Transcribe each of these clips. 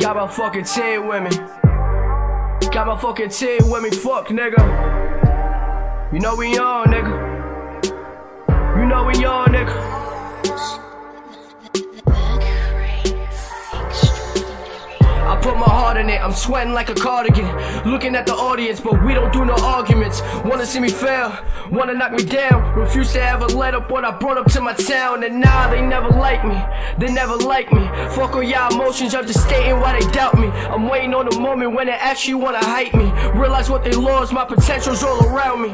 Got my fucking team with me. Got my fucking team with me, fuck nigga. You know we on, nigga. You know we on, nigga. Heart in it, I'm sweating like a cardigan. Looking at the audience, but we don't do no arguments. Wanna see me fail, wanna knock me down. Refuse to ever let up what I brought up to my town. And nah, they never like me, they never like me. Fuck all y'all emotions, I'm just stating why they doubt me. I'm waiting on the moment when they actually wanna hype me. Realize what they lost, my potential's all around me.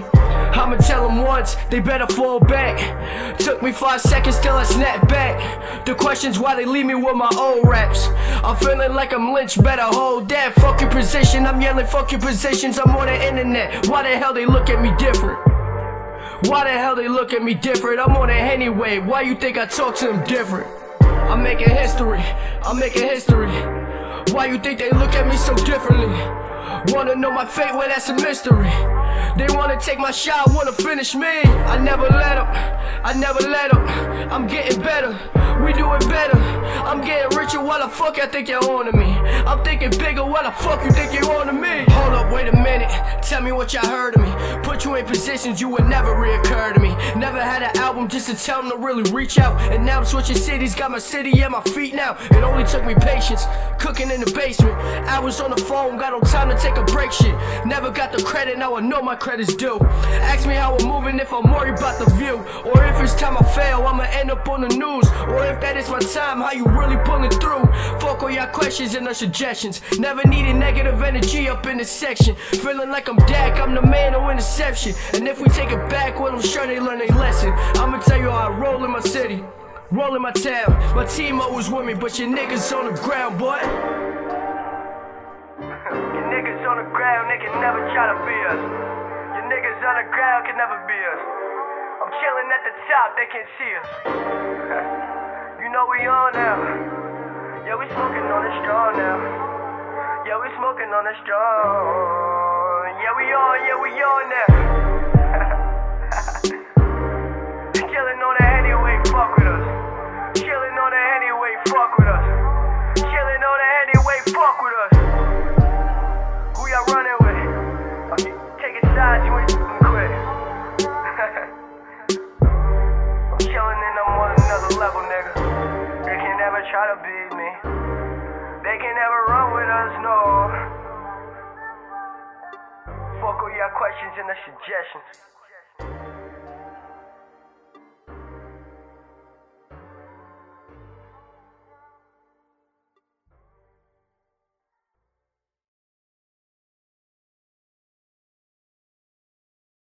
I'ma tell them once, they better fall back. Took me five seconds till I snapped back. The question's why they leave me with my old raps. I'm feeling like I'm lynched better hold that. Fuck your position, I'm yelling, fuck your positions. I'm on the internet. Why the hell they look at me different? Why the hell they look at me different? I'm on it anyway. Why you think I talk to them different? I'm making history. I'm making history. Why you think they look at me so differently? Wanna know my fate? Well, that's a mystery. They wanna take my shot, wanna finish me. I never let up, I never let up. I'm getting better, we doing better. I'm getting richer, why the fuck I think you're on to me? I'm thinking bigger, why the fuck you think you're on to me? Hold up, wait a minute, tell me what y'all heard of me. Put you in positions you would never reoccur to me. An album just to tell them to really reach out. And now I'm switching cities, got my city at my feet now. It only took me patience, cooking in the basement. Hours on the phone, got no time to take a break shit. Never got the credit, now I know my credit's due. Ask me how I'm moving if I'm worried about the view. Or if it's time I fail, I'ma end up on the news. Or if that is my time, how you really pulling through? Fuck all y'all questions and no suggestions. Never needed negative energy up in the section. Feeling like I'm Dak, I'm the man of interception. And if we take it back, well, I'm sure they learn a lesson. I'ma tell you how I roll in my city. Roll in my town, my team always with me, but your niggas on the ground, boy. Your niggas on the ground, they can never try to be us. Your niggas on the ground can never be us. I'm chilling at the top, they can't see us. you know we on now. Yeah, we smoking we smoking on the straw. Yeah, we on, yeah, we on now. Chilling on the anyway, fuck with us. Chilling on the anyway, fuck with us. Chilling on the anyway, fuck with us. Who y'all running with? Oh, okay, taking sides, you ain't fucking quit. I'm chilling and I'm on another level, nigga. They can never try to beat me. They can never run us, no. Fuck all y'all questions and the suggestions.